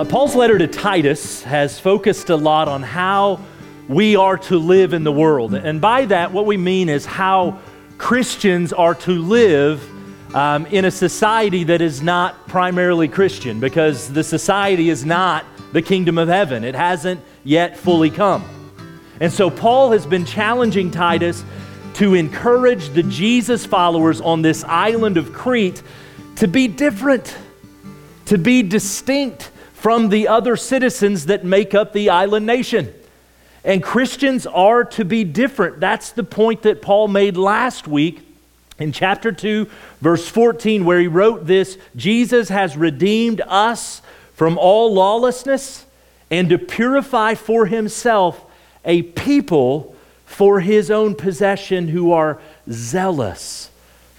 Uh, Paul's letter to Titus has focused a lot on how we are to live in the world. And by that, what we mean is how Christians are to live um, in a society that is not primarily Christian, because the society is not the kingdom of heaven. It hasn't yet fully come. And so Paul has been challenging Titus to encourage the Jesus followers on this island of Crete to be different, to be distinct from the other citizens that make up the island nation. And Christians are to be different. That's the point that Paul made last week in chapter 2, verse 14, where he wrote this Jesus has redeemed us from all lawlessness and to purify for himself a people for his own possession who are zealous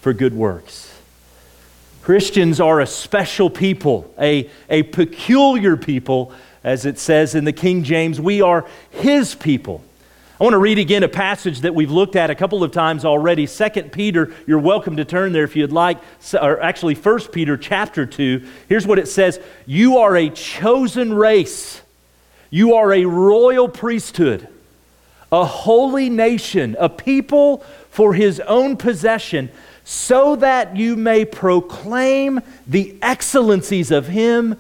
for good works. Christians are a special people, a, a peculiar people, as it says in the King James. We are his people. I want to read again a passage that we've looked at a couple of times already. 2 Peter, you're welcome to turn there if you'd like, or actually 1 Peter chapter 2. Here's what it says You are a chosen race, you are a royal priesthood, a holy nation, a people for his own possession, so that you may proclaim the excellencies of him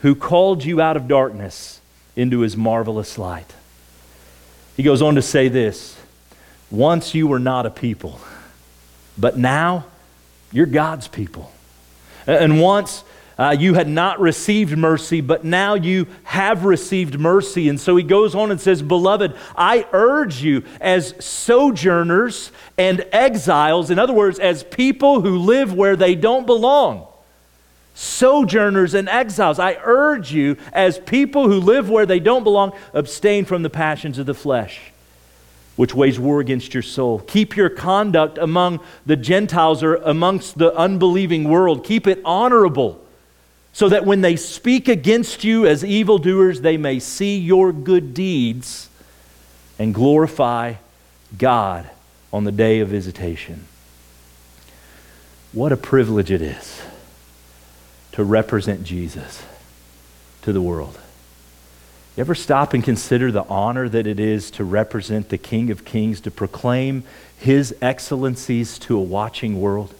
who called you out of darkness into his marvelous light. He goes on to say this Once you were not a people, but now you're God's people. And once uh, you had not received mercy, but now you have received mercy. And so he goes on and says, Beloved, I urge you as sojourners and exiles, in other words, as people who live where they don't belong, sojourners and exiles. I urge you, as people who live where they don't belong, abstain from the passions of the flesh, which wage war against your soul. Keep your conduct among the Gentiles or amongst the unbelieving world. Keep it honorable, so that when they speak against you as evildoers, they may see your good deeds and glorify God on the day of visitation. What a privilege it is to represent Jesus to the world. You ever stop and consider the honor that it is to represent the King of Kings, to proclaim his excellencies to a watching world?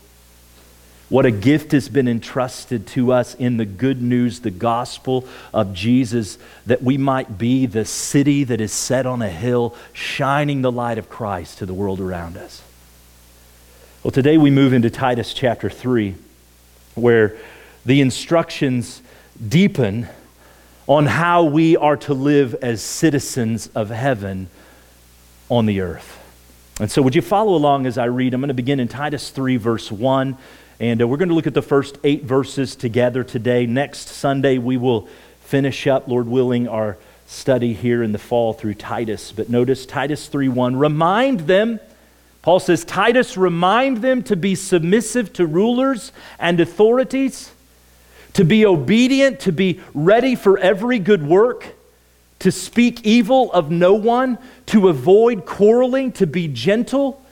What a gift has been entrusted to us in the good news, the gospel of Jesus, that we might be the city that is set on a hill, shining the light of Christ to the world around us. Well, today we move into Titus chapter 3, where the instructions deepen on how we are to live as citizens of heaven on the earth. And so, would you follow along as I read? I'm going to begin in Titus 3, verse 1. And uh, we're going to look at the first eight verses together today. Next Sunday, we will finish up, Lord willing, our study here in the fall through Titus. But notice Titus 3 1. Remind them, Paul says, Titus, remind them to be submissive to rulers and authorities to be obedient, to be ready for every good work, to speak evil of no one, to avoid quarreling, to be gentle,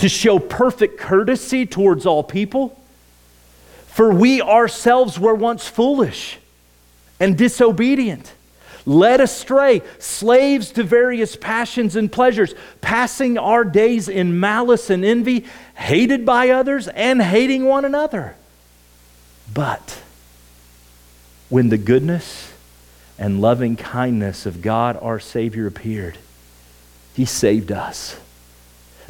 to show perfect courtesy towards all people. For we ourselves were once foolish and disobedient, led astray, slaves to various passions and pleasures, passing our days in malice and envy, hated by others and hating one another. But when the goodness and loving kindness of God our Savior appeared. He saved us.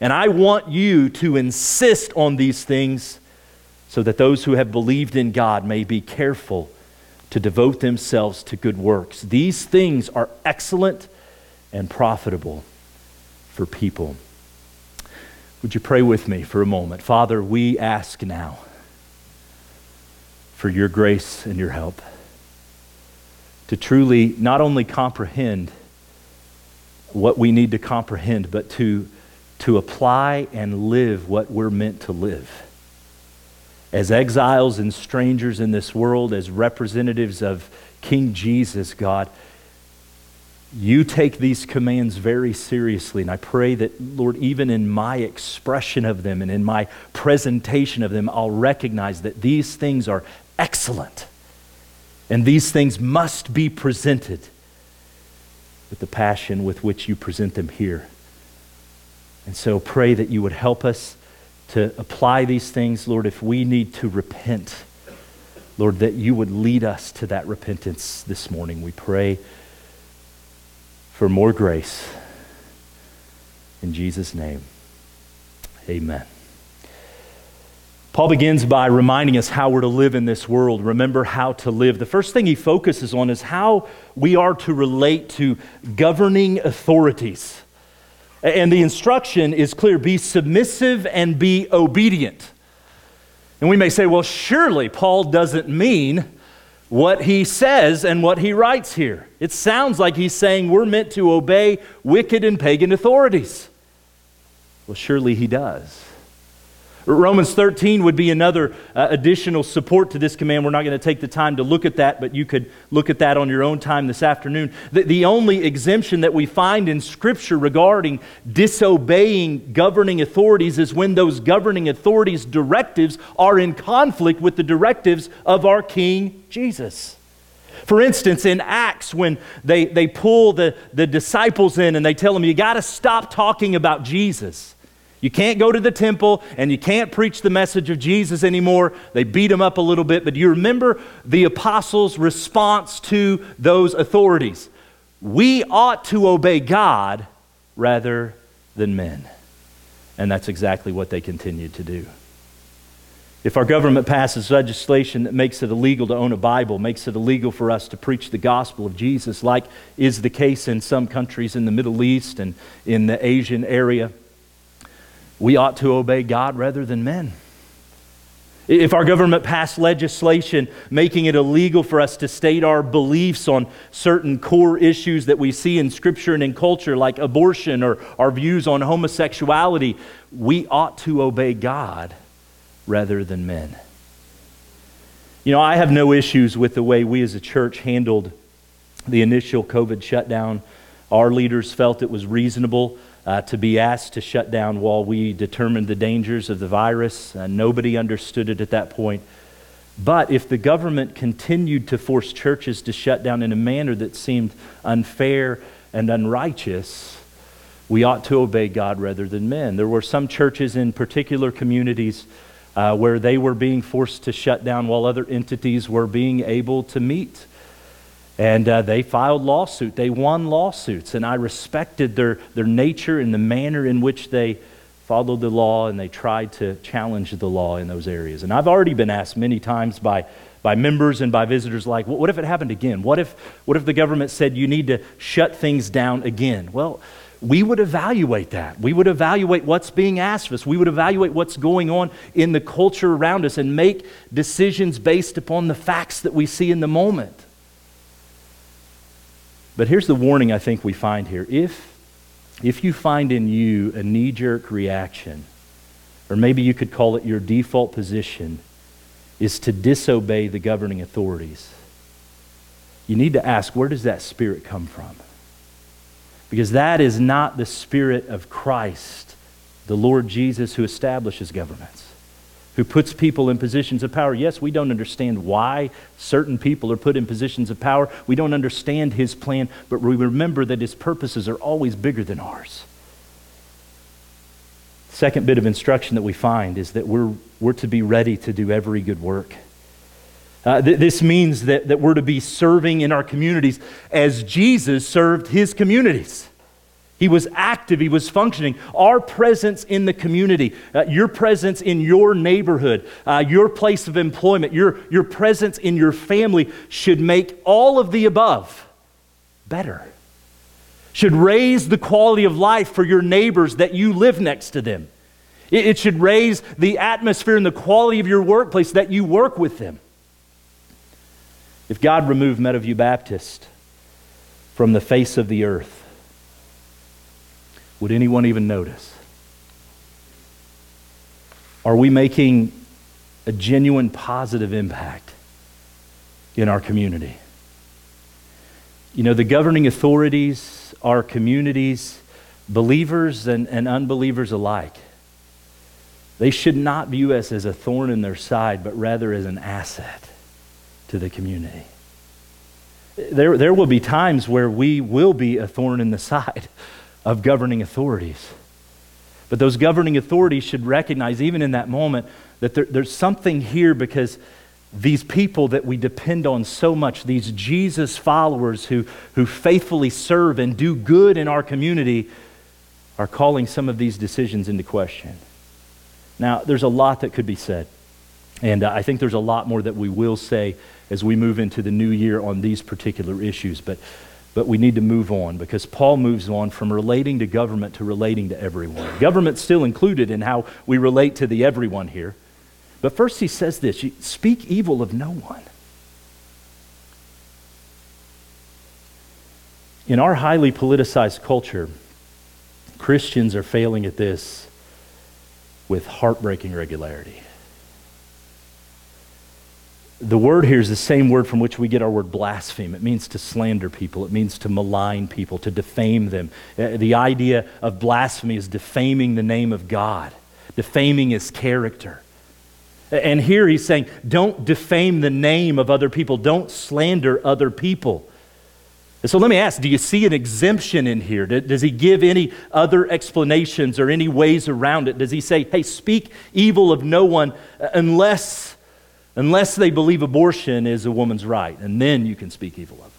and I want you to insist on these things so that those who have believed in God may be careful to devote themselves to good works. These things are excellent and profitable for people. Would you pray with me for a moment? Father, we ask now for your grace and your help. to truly not only comprehend what we need to comprehend, but to, to apply and live what we're meant to live. As exiles and strangers in this world, as representatives of King Jesus, God, you take these commands very seriously. And I pray that, Lord, even in my expression of them and in my presentation of them, I'll recognize that these things are excellent. And these things must be presented with the passion with which you present them here. And so pray that you would help us to apply these things, Lord, if we need to repent. Lord, that you would lead us to that repentance this morning. We pray for more grace. In Jesus' name, amen. Paul begins by reminding us how we're to live in this world. Remember how to live. The first thing he focuses on is how we are to relate to governing authorities. And the instruction is clear be submissive and be obedient. And we may say, well, surely Paul doesn't mean what he says and what he writes here. It sounds like he's saying we're meant to obey wicked and pagan authorities. Well, surely he does. Romans 13 would be another uh, additional support to this command. We're not going to take the time to look at that, but you could look at that on your own time this afternoon. The, the only exemption that we find in Scripture regarding disobeying governing authorities is when those governing authorities' directives are in conflict with the directives of our King Jesus. For instance, in Acts, when they, they pull the, the disciples in and they tell them, you got to stop talking about Jesus. You can't go to the temple and you can't preach the message of Jesus anymore. They beat him up a little bit, but you remember the apostles' response to those authorities? We ought to obey God rather than men. And that's exactly what they continued to do. If our government passes legislation that makes it illegal to own a Bible, makes it illegal for us to preach the gospel of Jesus, like is the case in some countries in the Middle East and in the Asian area, we ought to obey God rather than men. If our government passed legislation making it illegal for us to state our beliefs on certain core issues that we see in Scripture and in culture, like abortion or our views on homosexuality, we ought to obey God rather than men. You know, I have no issues with the way we as a church handled the initial COVID shutdown. Our leaders felt it was reasonable uh, to be asked to shut down while we determined the dangers of the virus. Uh, nobody understood it at that point. But if the government continued to force churches to shut down in a manner that seemed unfair and unrighteous, we ought to obey God rather than men. There were some churches in particular communities uh, where they were being forced to shut down while other entities were being able to meet. And uh, they filed lawsuit. They won lawsuits, and I respected their, their nature and the manner in which they followed the law and they tried to challenge the law in those areas. And I've already been asked many times by, by members and by visitors like, what if it happened again? What if, what if the government said you need to shut things down again? Well, we would evaluate that. We would evaluate what's being asked of us. We would evaluate what's going on in the culture around us and make decisions based upon the facts that we see in the moment. But here's the warning I think we find here. If, if you find in you a knee jerk reaction, or maybe you could call it your default position, is to disobey the governing authorities, you need to ask where does that spirit come from? Because that is not the spirit of Christ, the Lord Jesus, who establishes governments who puts people in positions of power. Yes, we don't understand why certain people are put in positions of power. We don't understand his plan, but we remember that his purposes are always bigger than ours. Second bit of instruction that we find is that we're, we're to be ready to do every good work. Uh, th- this means that, that we're to be serving in our communities as Jesus served his communities. He was active, he was functioning. Our presence in the community, uh, your presence in your neighborhood, uh, your place of employment, your, your presence in your family should make all of the above better. Should raise the quality of life for your neighbors that you live next to them. It, it should raise the atmosphere and the quality of your workplace that you work with them. If God removed Meadowview Baptist from the face of the earth, would anyone even notice? Are we making a genuine positive impact in our community? You know, the governing authorities, our communities, believers and, and unbelievers alike, they should not view us as a thorn in their side, but rather as an asset to the community. There, there will be times where we will be a thorn in the side of governing authorities. But those governing authorities should recognize, even in that moment, that there, there's something here because these people that we depend on so much, these Jesus followers who, who faithfully serve and do good in our community, are calling some of these decisions into question. Now, there's a lot that could be said. And uh, I think there's a lot more that we will say as we move into the new year on these particular issues. But, but we need to move on because Paul moves on from relating to government to relating to everyone. Government's still included in how we relate to the everyone here. But first he says this speak evil of no one. In our highly politicized culture, Christians are failing at this with heartbreaking regularity. The word here is the same word from which we get our word blaspheme. It means to slander people, it means to malign people, to defame them. Uh, the idea of blasphemy is defaming the name of God, defaming his character. And here he's saying, don't defame the name of other people, don't slander other people. so let me ask do you see an exemption in here? Does he give any other explanations or any ways around it? Does he say, hey, speak evil of no one uh, unless unless they believe abortion is a woman's right, and then you can speak evil of them.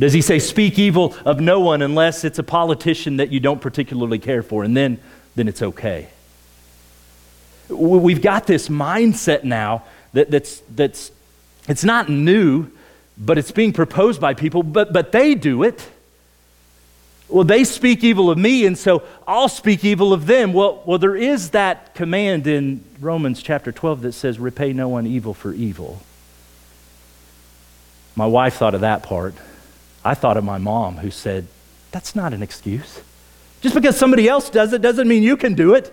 Does he say, speak evil of no one unless it's a politician that you don't particularly care for, and then, then it's okay? We've got this mindset now that, that's, that's it's not new, but it's being proposed by people, but, but they do it. Well, they speak evil of me, and so I'll speak evil of them. Well, well, there is that command in Romans chapter 12 that says, repay no one evil for evil. My wife thought of that part. I thought of my mom who said, that's not an excuse. Just because somebody else does it doesn't mean you can do it.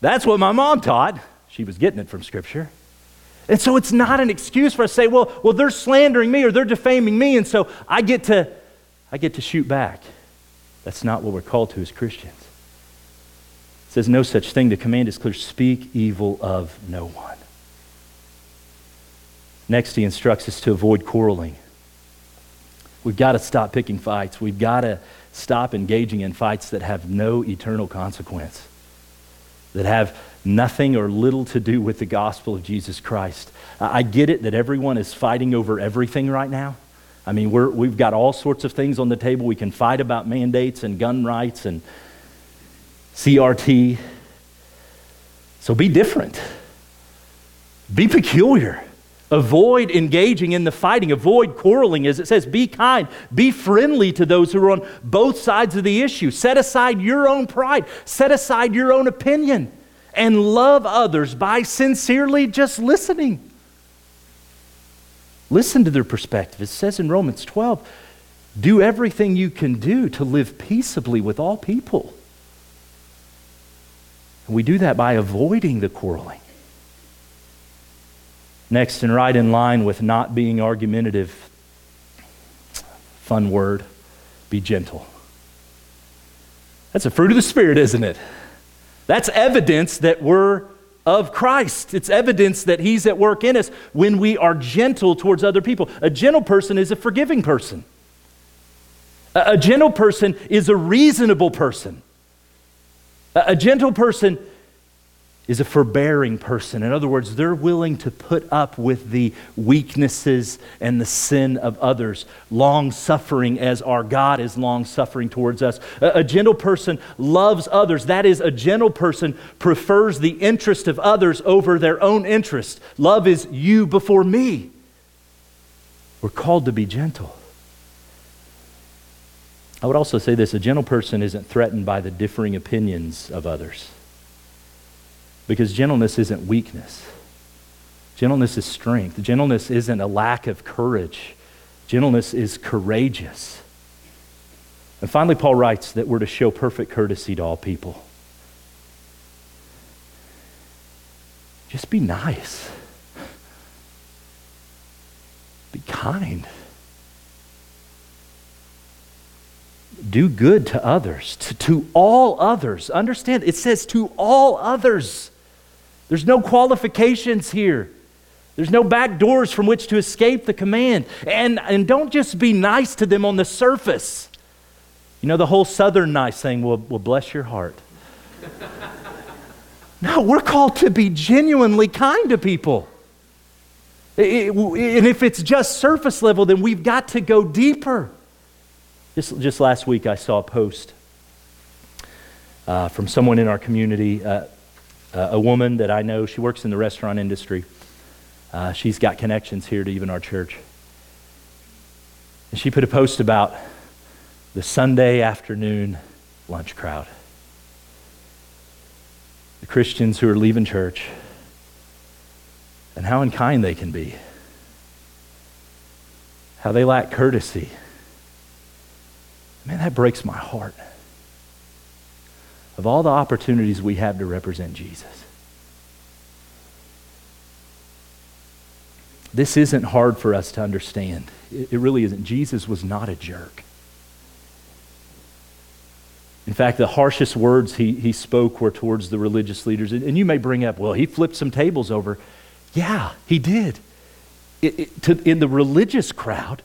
That's what my mom taught. She was getting it from Scripture. And so it's not an excuse for us to say, well, well, they're slandering me or they're defaming me, and so I get to, I get to shoot back. That's not what we're called to as Christians. It says no such thing. The command is clear speak evil of no one. Next, he instructs us to avoid quarreling. We've got to stop picking fights. We've got to stop engaging in fights that have no eternal consequence, that have nothing or little to do with the gospel of Jesus Christ. I get it that everyone is fighting over everything right now. I mean, we're, we've got all sorts of things on the table. We can fight about mandates and gun rights and CRT. So be different, be peculiar. Avoid engaging in the fighting. Avoid quarreling, as it says. Be kind. Be friendly to those who are on both sides of the issue. Set aside your own pride. Set aside your own opinion. And love others by sincerely just listening. Listen to their perspective. It says in Romans 12, do everything you can do to live peaceably with all people. And we do that by avoiding the quarreling. Next, and right in line with not being argumentative, fun word, be gentle. That's a fruit of the Spirit, isn't it? That's evidence that we're of Christ. It's evidence that He's at work in us when we are gentle towards other people. A gentle person is a forgiving person, a, a gentle person is a reasonable person. A, a gentle person is a forbearing person. In other words, they're willing to put up with the weaknesses and the sin of others, long suffering as our God is long suffering towards us. A, a, gentle person loves others. That is, a gentle person prefers the interest of others over their own interest. Love is you before me. We're called to be gentle. I would also say this a gentle person isn't threatened by the differing opinions of others. Because gentleness isn't weakness. Gentleness is strength. Gentleness isn't a lack of courage, gentleness is courageous. And finally, Paul writes that we're to show perfect courtesy to all people. Just be nice, be kind. do good to others, to, to all others. Understand, it says to all others. There's no qualifications here. There's no back doors from which to escape the command. And, and don't just be nice to them on the surface. You know, the whole southern nice thing will, will bless your heart. no, we're called to be genuinely kind to people. It, it, and if it's just surface level, then we've got to go deeper. Just, just last week, I saw a post uh, from someone in our community, uh, uh, a woman that I know. She works in the restaurant industry. Uh, she's got connections here to even our church. And she put a post about the Sunday afternoon lunch crowd. The Christians who are leaving church and how unkind they can be, how they lack courtesy Man, that breaks my heart. Of all the opportunities we have to represent Jesus, this isn't hard for us to understand. It, it really isn't. Jesus was not a jerk. In fact, the harshest words he, he spoke were towards the religious leaders. And, and you may bring up, well, he flipped some tables over. Yeah, he did. It, it, to, in the religious crowd,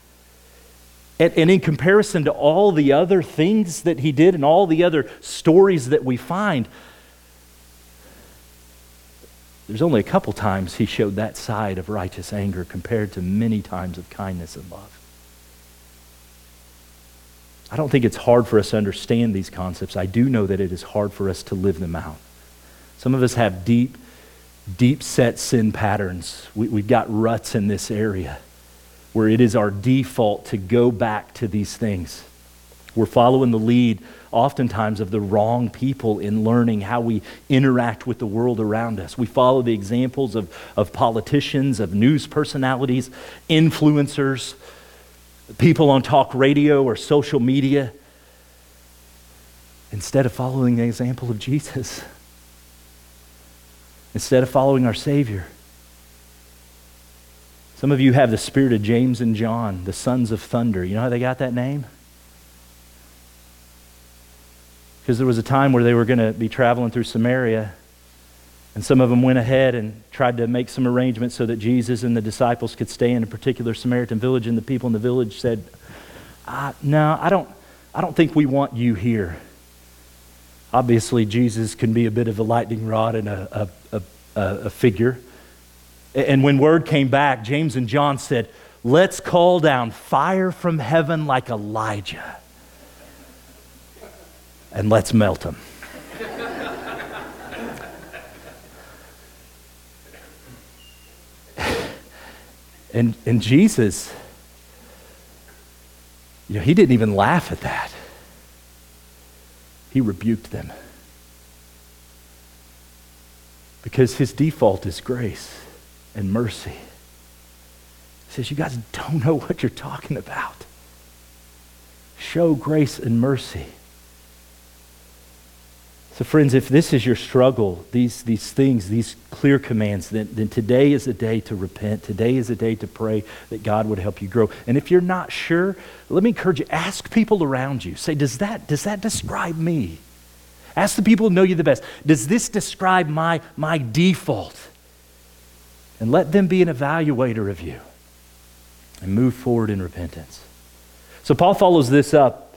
and, and, in comparison to all the other things that he did and all the other stories that we find, there's only a couple times he showed that side of righteous anger compared to many times of kindness and love. I don't think it's hard for us to understand these concepts. I do know that it is hard for us to live them out. Some of us have deep, deep set sin patterns. We, we've got ruts in this area where it is our default to go back to these things. We're following the lead, oftentimes, of the wrong people in learning how we interact with the world around us. We follow the examples of, of politicians, of news personalities, influencers, people on talk radio or social media, instead of following the example of Jesus, instead of following our Savior. Some of you have the spirit of James and John, the sons of thunder. You know how they got that name? Because there was a time where they were going to be traveling through Samaria, and some of them went ahead and tried to make some arrangements so that Jesus and the disciples could stay in a particular Samaritan village, and the people in the village said, ah, No, I don't, I don't think we want you here. Obviously, Jesus can be a bit of a lightning rod and a, a, a, a figure. And when word came back, James and John said, Let's call down fire from heaven like Elijah and let's melt them. and, and Jesus, you know, he didn't even laugh at that. He rebuked them because his default is grace and mercy. He says, You guys don't know what you're talking about. Show grace and mercy. So, friends, if this is your struggle, these, these things, these clear commands, then, then today is a day to repent. Today is a day to pray that God would help you grow. And if you're not sure, let me encourage you ask people around you. Say, does that, does that describe me? Ask the people who know you the best. Does this describe my, my default? And let them be an evaluator of you and move forward in repentance. So, Paul follows this up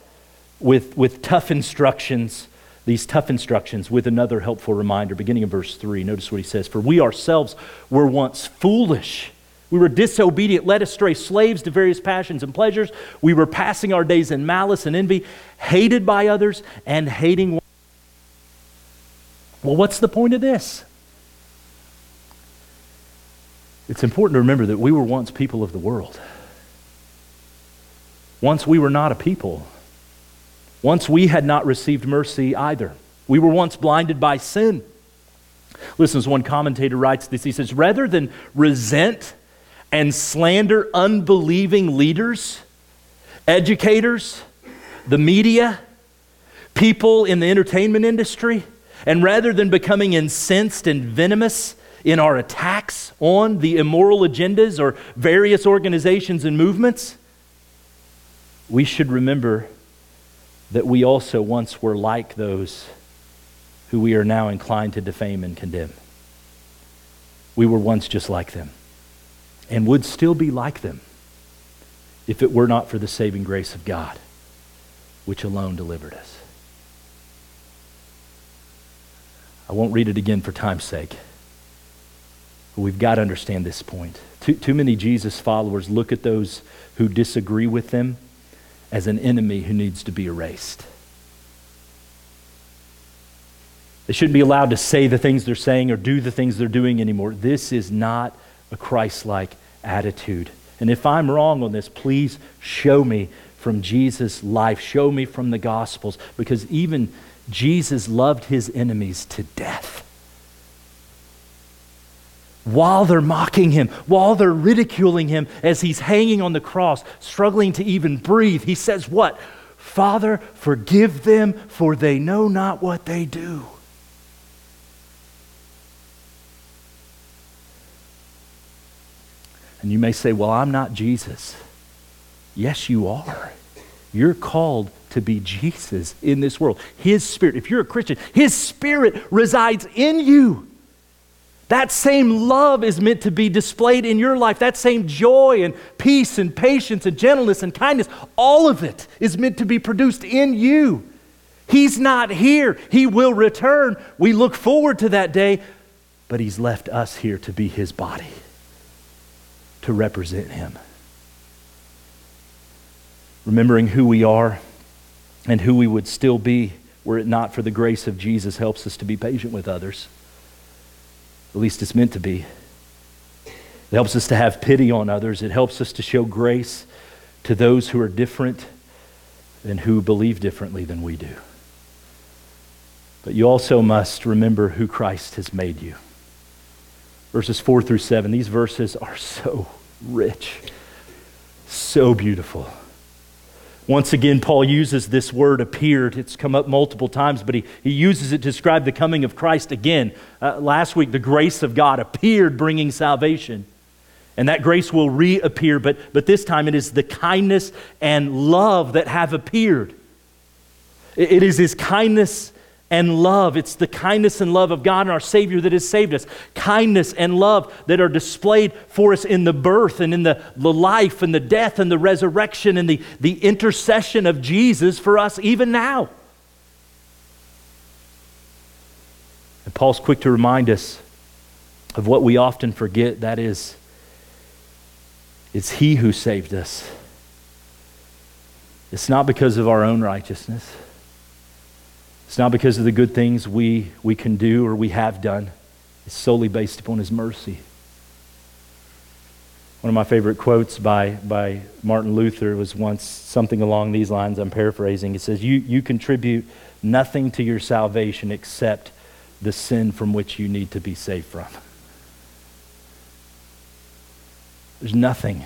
with, with tough instructions, these tough instructions, with another helpful reminder, beginning in verse 3. Notice what he says For we ourselves were once foolish. We were disobedient, led astray, slaves to various passions and pleasures. We were passing our days in malice and envy, hated by others, and hating. Well, what's the point of this? It's important to remember that we were once people of the world. Once we were not a people. Once we had not received mercy either. We were once blinded by sin. Listen, as one commentator writes this, he says, rather than resent and slander unbelieving leaders, educators, the media, people in the entertainment industry, and rather than becoming incensed and venomous in our attacks on the immoral agendas or various organizations and movements, we should remember that we also once were like those who we are now inclined to defame and condemn. We were once just like them and would still be like them if it were not for the saving grace of God, which alone delivered us. I won't read it again for time's sake. But we've got to understand this point. Too, too many Jesus followers look at those who disagree with them as an enemy who needs to be erased. They shouldn't be allowed to say the things they're saying or do the things they're doing anymore. This is not a Christ like attitude. And if I'm wrong on this, please show me from Jesus' life. Show me from the Gospels, because even Jesus loved his enemies to death. While they're mocking him, while they're ridiculing him as he's hanging on the cross, struggling to even breathe, he says, What? Father, forgive them, for they know not what they do. And you may say, Well, I'm not Jesus. Yes, you are. You're called to be Jesus in this world. His Spirit, if you're a Christian, His Spirit resides in you. That same love is meant to be displayed in your life. That same joy and peace and patience and gentleness and kindness, all of it is meant to be produced in you. He's not here. He will return. We look forward to that day, but He's left us here to be His body to represent Him. Remembering who we are and who we would still be were it not for the grace of Jesus helps us to be patient with others. At least it's meant to be. It helps us to have pity on others. It helps us to show grace to those who are different and who believe differently than we do. But you also must remember who Christ has made you verses 4 through 7. These verses are so rich, so beautiful. Once again, Paul uses this word appeared. It's come up multiple times, but he, he uses it to describe the coming of Christ again. Uh, last week, the grace of God appeared, bringing salvation. And that grace will reappear, but, but this time it is the kindness and love that have appeared. it, it is his kindness and love. It's the kindness and love of God and our Savior that has saved us. Kindness and love that are displayed for us in the birth and in the, the life and the death and the resurrection and the, the intercession of Jesus for us even now. And Paul's quick to remind us of what we often forget that is, it's He who saved us. It's not because of our own righteousness. It's not because of the good things we, we can do or we have done, it's solely based upon His mercy. One of my favorite quotes by, by Martin Luther was once something along these lines. I'm paraphrasing. It says, you, you contribute nothing to your salvation except the sin from which you need to be saved from. There's nothing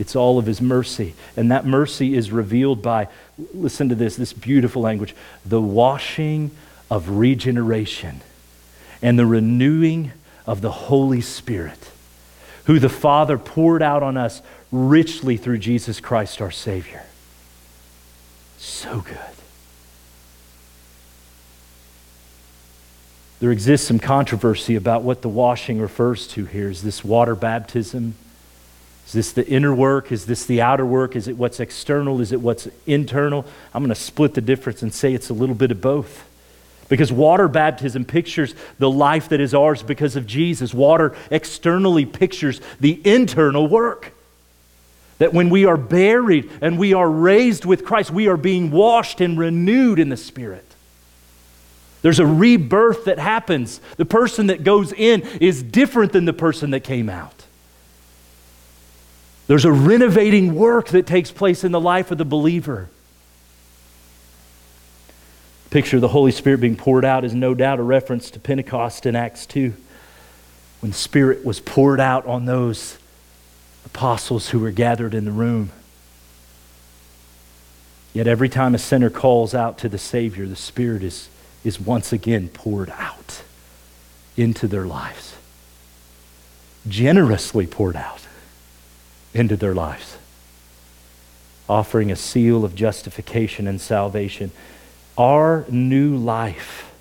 it's all of his mercy. And that mercy is revealed by, listen to this, this beautiful language the washing of regeneration and the renewing of the Holy Spirit, who the Father poured out on us richly through Jesus Christ our Savior. So good. There exists some controversy about what the washing refers to here. Is this water baptism? Is this the inner work? Is this the outer work? Is it what's external? Is it what's internal? I'm going to split the difference and say it's a little bit of both. Because water baptism pictures the life that is ours because of Jesus. Water externally pictures the internal work. That when we are buried and we are raised with Christ, we are being washed and renewed in the Spirit. There's a rebirth that happens. The person that goes in is different than the person that came out. There's a renovating work that takes place in the life of the believer. Picture of the Holy Spirit being poured out is no doubt a reference to Pentecost in Acts 2, when Spirit was poured out on those apostles who were gathered in the room. Yet every time a sinner calls out to the Savior, the Spirit is, is once again poured out into their lives, generously poured out into their lives, offering a seal of justification and salvation. Our new life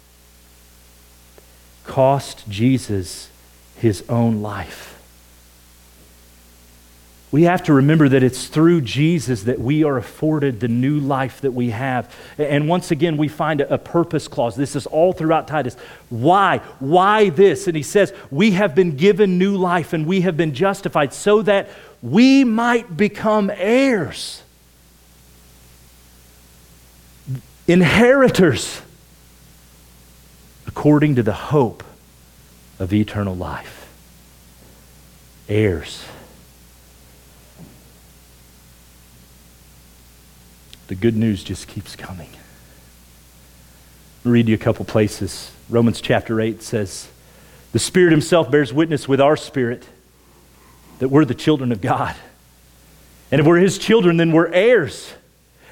cost Jesus his own life. We have to remember that it's through Jesus that we are afforded the new life that we have. And once again, we find a, purpose clause. This is all throughout Titus. Why? Why this? And he says, We have been given new life and we have been justified so that we might become heirs, inheritors, according to the hope of eternal life. Heirs. the good news just keeps coming. I'll read you a couple places. Romans chapter 8 says, The Spirit Himself bears witness with our spirit that we're the children of God. And if we're His children, then we're heirs,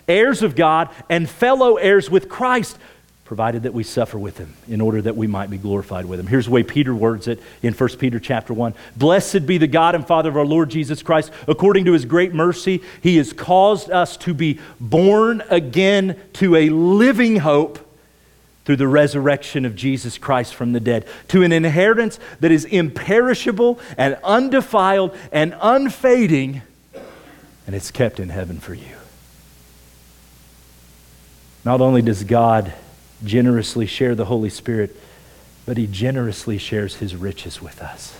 heirs of God, and fellow heirs with Christ provided that we suffer with him in order that we might be glorified with him. Here's the way Peter words it in 1 Peter chapter 1. Blessed be the God and Father of our Lord Jesus Christ. According to his great mercy, he has caused us to be born again to a living hope through the resurrection of Jesus Christ from the dead, to an inheritance that is imperishable and undefiled and unfading, and it's kept in heaven for you. Not only does God generously share the Holy Spirit, but He generously shares His riches with us.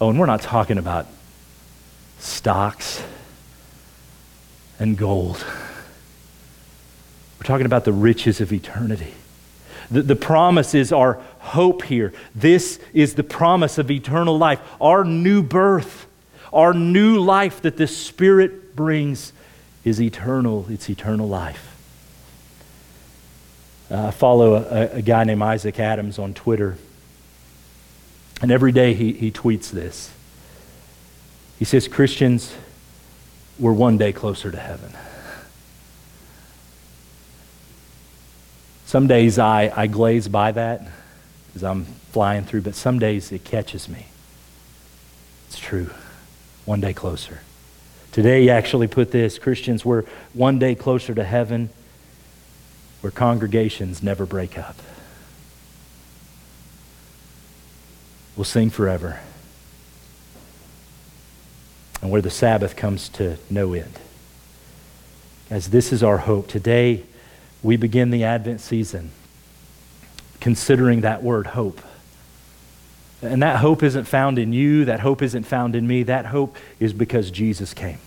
Oh, and we're not talking about stocks and gold. We're talking about the riches of eternity. The, the promise is our hope here. This is the promise of eternal life, our new birth, our new life that the Spirit brings is eternal. It's eternal life. Uh, I follow a, a, guy named Isaac Adams on Twitter. And every day he, he tweets this. He says, Christians, we're one day closer to heaven. Some days I, I glaze by that as I'm flying through, but some days it catches me. It's true. One day closer. Today, you actually put this Christians, we're one day closer to heaven where congregations never break up. We'll sing forever. And where the Sabbath comes to no end. As this is our hope. Today, we begin the Advent season considering that word hope. And that hope isn't found in you, that hope isn't found in me. That hope is because Jesus came.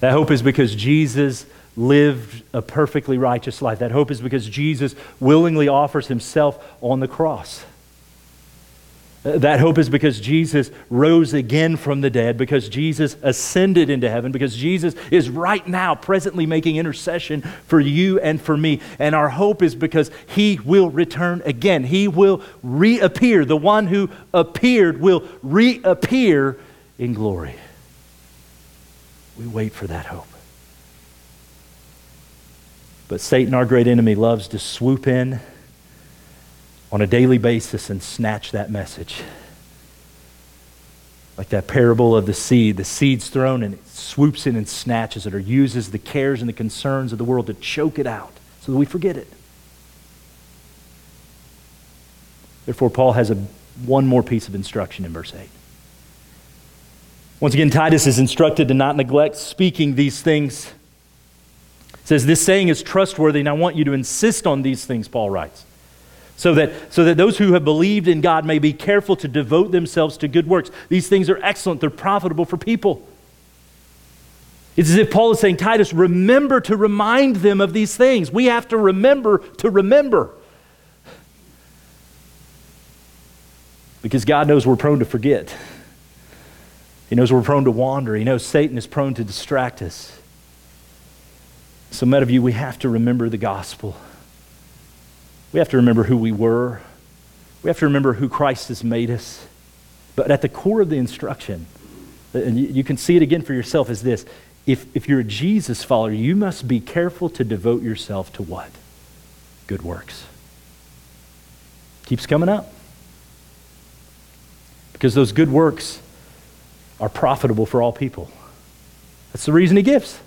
That hope is because Jesus lived a perfectly righteous life. That hope is because Jesus willingly offers himself on the cross. That hope is because Jesus rose again from the dead, because Jesus ascended into heaven, because Jesus is right now presently making intercession for you and for me. And our hope is because he will return again. He will reappear. The one who appeared will reappear in glory. We wait for that hope. But Satan, our great enemy, loves to swoop in on a daily basis and snatch that message. Like that parable of the seed. The seed's thrown and it swoops in and snatches it or uses the cares and the concerns of the world to choke it out so that we forget it. Therefore, Paul has a, one more piece of instruction in verse 8. Once again, Titus is instructed to not neglect speaking these things says, This saying is trustworthy, and I want you to insist on these things, Paul writes. So that, so that those who have believed in God may be careful to devote themselves to good works. These things are excellent, they're profitable for people. It's as if Paul is saying, Titus, remember to remind them of these things. We have to remember to remember. Because God knows we're prone to forget. He knows we're prone to wander. He knows Satan is prone to distract us. So, many of you, we have to remember the gospel. We have to remember who we were. We have to remember who Christ has made us. But at the core of the instruction, and you can see it again for yourself, is this if, if you're a Jesus follower, you must be careful to devote yourself to what? Good works. Keeps coming up. Because those good works are profitable for all people. That's the reason he gives.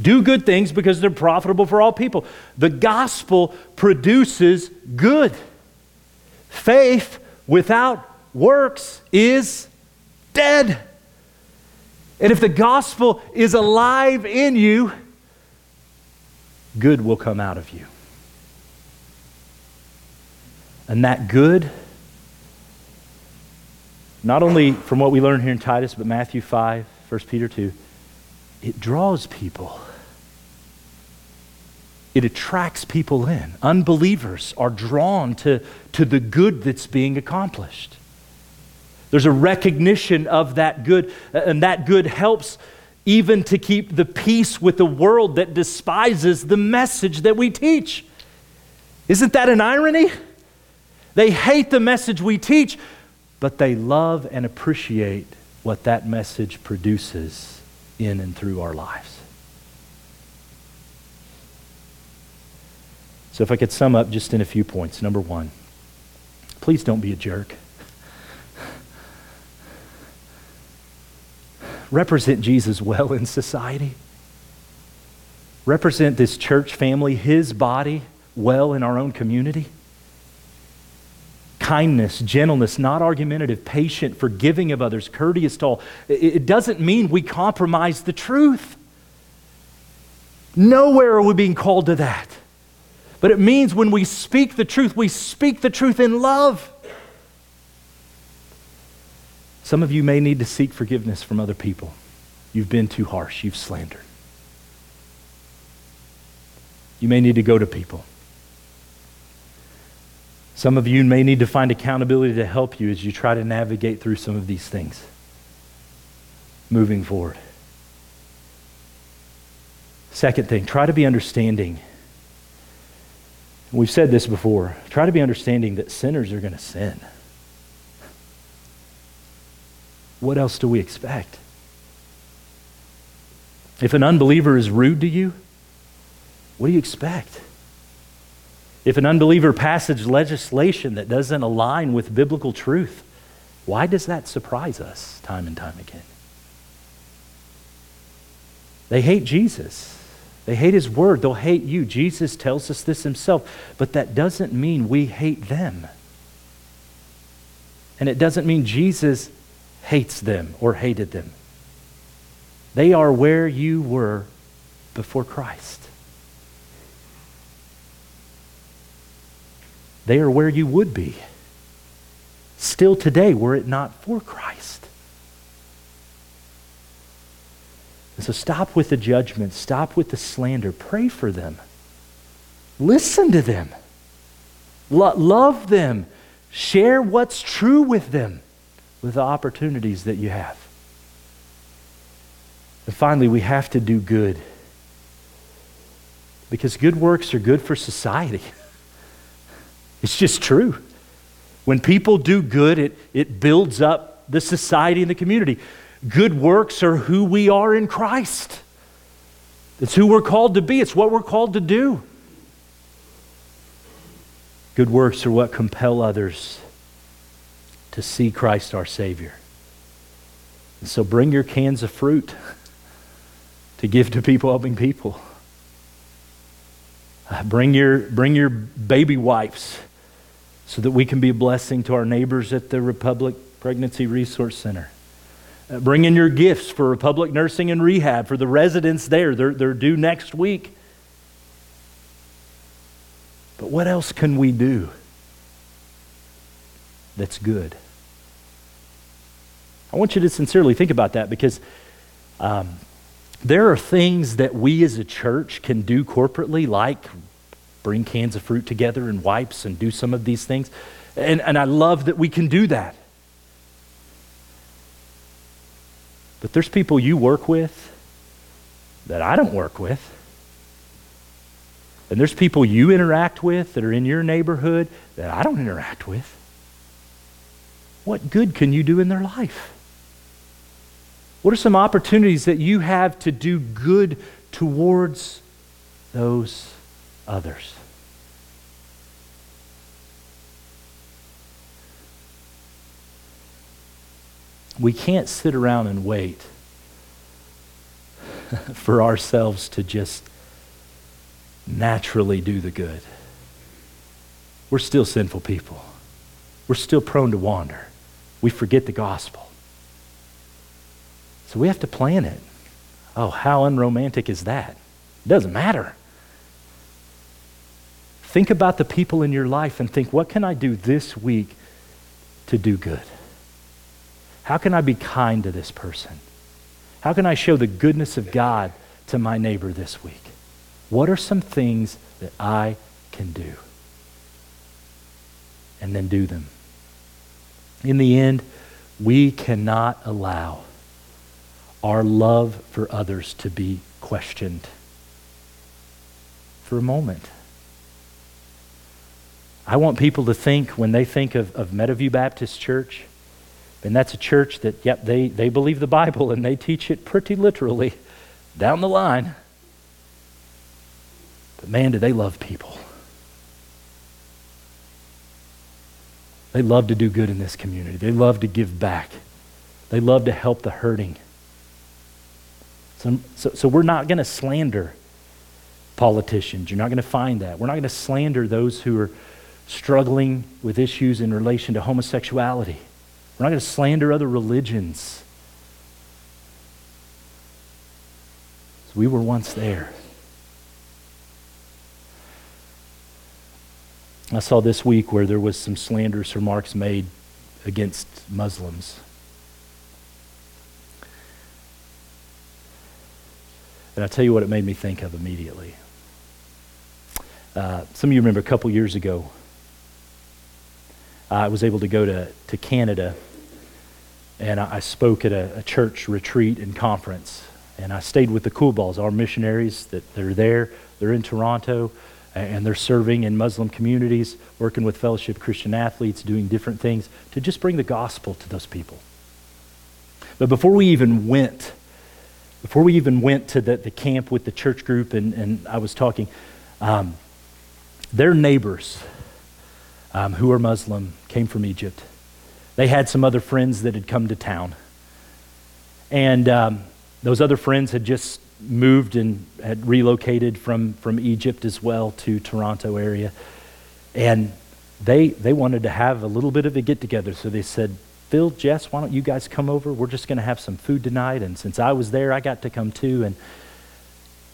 Do good things because they're profitable for all people. The gospel produces good. Faith without works is dead. And if the gospel is alive in you, good will come out of you. And that good, not only from what we learn here in Titus, but Matthew 5, 1 Peter 2, it draws people. It attracts people in. Unbelievers are drawn to, to the good that's being accomplished. There's a recognition of that good, uh, and that good helps even to keep the peace with the world that despises the message that we teach. Isn't that an irony? They hate the message we teach, but they love and appreciate what that message produces in and through our lives. So, if I could sum up just in a few points. Number one, please don't be a jerk. represent Jesus well in society. Represent this church family, his body, well in our own community. Kindness, gentleness, not argumentative, patient, forgiving of others, courteous to all. It doesn't mean we compromise the truth. Nowhere are we being called to that. But it means when we speak the truth, we speak the truth in love. Some of you may need to seek forgiveness from other people. You've been too harsh, you've slandered. You may need to go to people. Some of you may need to find accountability to help you as you try to navigate through some of these things moving forward. Second thing, try to be understanding. We've said this before. Try to be understanding that sinners are going to sin. What else do we expect? If an unbeliever is rude to you, what do you expect? If an unbeliever passes legislation that doesn't align with biblical truth, why does that surprise us time and time again? They hate Jesus. They hate his word. They'll hate you. Jesus tells us this himself. But that doesn't mean we hate them. And it doesn't mean Jesus hates them or hated them. They are where you were before Christ. They are where you would be still today were it not for Christ. And so stop with the judgment, stop with the slander, pray for them, listen to them, Lo- love them, share what's true with them with the opportunities that you have. And finally, we have to do good. Because good works are good for society. It's just true. When people do good, it, it builds up the society and the community. Good works are who we are in Christ. It's who we're called to be, it's what we're called to do. Good works are what compel others to see Christ our Savior. And so bring your cans of fruit to give to people helping people. Uh, bring, your, bring your baby wipes so that we can be a blessing to our neighbors at the Republic Pregnancy Resource Center. Uh, bring in your gifts for Republic Nursing and Rehab for the residents there. They're, they're due next week. But what else can we do that's good? I want you to sincerely think about that because um, there are things that we as a church can do corporately, like bring cans of fruit together and wipes and do some of these things. And, and I love that we can do that. But there's people you work with that I don't work with. And there's people you interact with that are in your neighborhood that I don't interact with. What good can you do in their life? What are some opportunities that you have to do good towards those others? We can't sit around and wait for ourselves to just naturally do the good. We're still sinful people. We're still prone to wander. We forget the gospel. So we have to plan it. Oh, how unromantic is that? It doesn't matter. Think about the people in your life and think, what can I do this week to do good? How can I be kind to this person? How can I show the goodness of God to my neighbor this week? What are some things that I can do? And then do them. In the end, we cannot allow our love for others to be questioned for a moment. I want people to think when they think of, of Meadowview Baptist Church, and that's a church that, yep, they, they believe the Bible and they teach it pretty literally down the line. But man, do they love people. They love to do good in this community. They love to give back. They love to help the hurting. So, so, so we're not going to slander politicians. You're not going to find that. We're not going to slander those who are struggling with issues in relation to homosexuality. We're not going to slander other religions. So we were once there. I saw this week where there was some slanderous remarks made against Muslims. And I'll tell you what it made me think of immediately. Uh, some of you remember a couple years ago, I was able to go to, to Canada and I, I spoke at a, a, church retreat and conference. And I stayed with the Cool Balls, our missionaries that they're there. They're in Toronto and they're serving in Muslim communities, working with Fellowship Christian Athletes, doing different things to just bring the gospel to those people. But before we even went, before we even went to the, the camp with the church group and, and I was talking, um, their neighbors um, who are Muslim came from Egypt. They had some other friends that had come to town. And um, those other friends had just moved and had relocated from, from Egypt as well to Toronto area. And they, they wanted to have a little bit of a get together. So they said, Phil, Jess, why don't you guys come over? We're just going to have some food tonight. And since I was there, I got to come too. And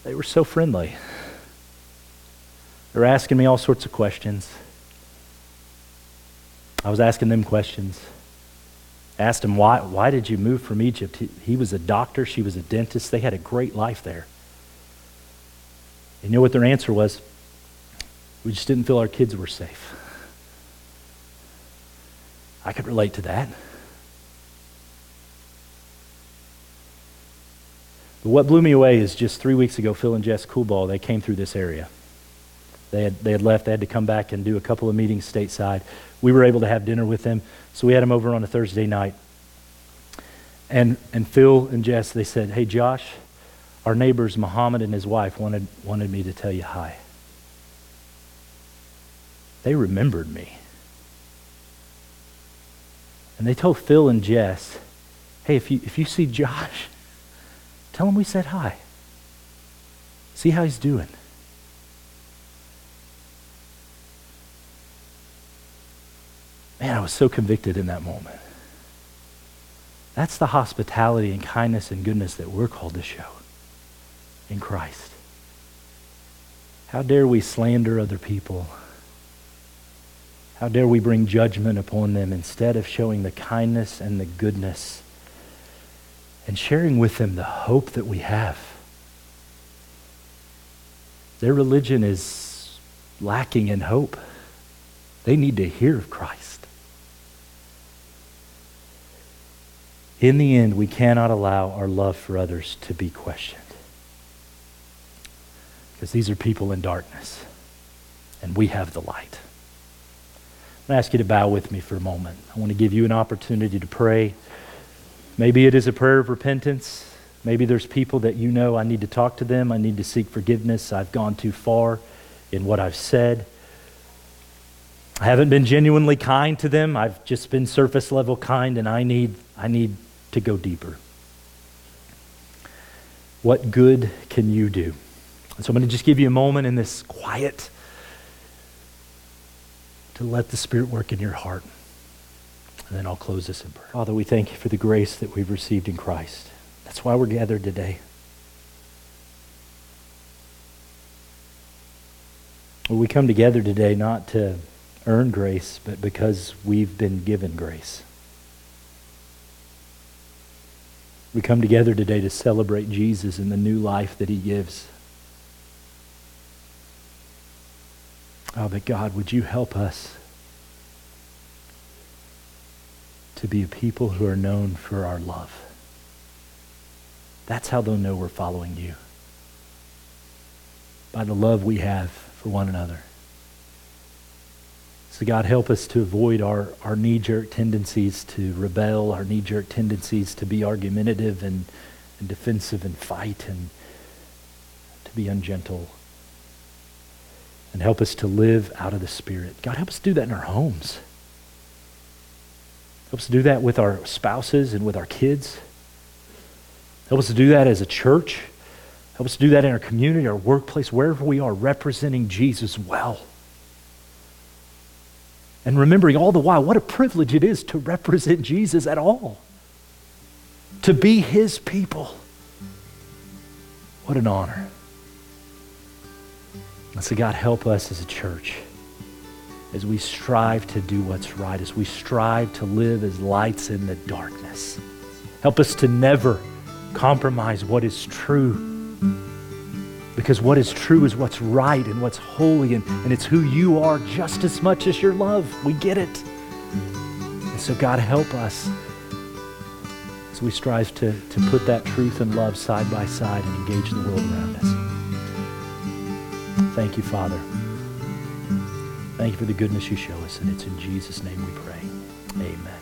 they were so friendly. They were asking me all sorts of questions. I was asking them questions. Asked him, why, why did you move from Egypt? He, he was a doctor, she was a dentist. They had a great life there. And you know what their answer was? We just didn't feel our kids were safe. I could relate to that. But what blew me away is just three weeks ago, Phil and Jess Coolball, they came through this area. They had, they had left, they had to come back and do a couple of meetings stateside. We were able to have dinner with them, so we had them over on a Thursday night. And, and Phil and Jess, they said, Hey, Josh, our neighbors, Muhammad and his wife, wanted, wanted me to tell you hi. They remembered me. And they told Phil and Jess, Hey, if you, if you see Josh, Tell him we said hi. See how he's doing. Man, I was so convicted in that moment. That's the hospitality and kindness and goodness that we're called to show in Christ. How dare we slander other people? How dare we bring judgment upon them instead of showing the kindness and the goodness and sharing with them the hope that we have. Their religion is lacking in hope. They need to hear of Christ. In the end, we cannot allow our love for others to be questioned. Because these are people in darkness. and we have the light. I'm going to ask you to bow with me for a moment. I want to give you an opportunity to pray. Maybe it is a prayer of repentance. Maybe there's people that you know I need to talk to them. I need to seek forgiveness. I've gone too far in what I've said. I haven't been genuinely kind to them. I've just been surface level kind, and I need, I need to go deeper. What good can you do? And so I'm going to just give you a moment in this quiet to let the Spirit work in your heart. And then I'll close this in prayer. Father, we thank you for the grace that we've received in Christ. That's why we're gathered today. We come together today not to earn grace, but because we've been given grace. We come together today to celebrate Jesus and the new life that he gives. Oh, but God, would you help us to be a people who are known for our love? That's how they'll know we're following you. By the love we have for one another. So, God, help us to avoid our, our knee jerk tendencies to rebel, our knee jerk tendencies to be argumentative and, and defensive and fight and to be ungentle. And help us to live out of the Spirit. God, help us do that in our homes. Help us to do that with our spouses and with our kids. Help us to do that as a church. Help us to do that in our community, our workplace, wherever we are, representing Jesus well. And remembering all the while what a privilege it is to represent Jesus at all, to be his people. What an honor. And so, God, help us as a church as we strive to do what's right, as we strive to live as lights in the darkness. Help us to never compromise what is true because what is true is what's right and what's holy, and, and it's who you are just as much as your love. We get it. And so, God, help us as we strive to, to put that truth and love side by side and engage the world around us. Thank you, Father. Thank you for the goodness you show us, and it's in Jesus' name we pray. Amen.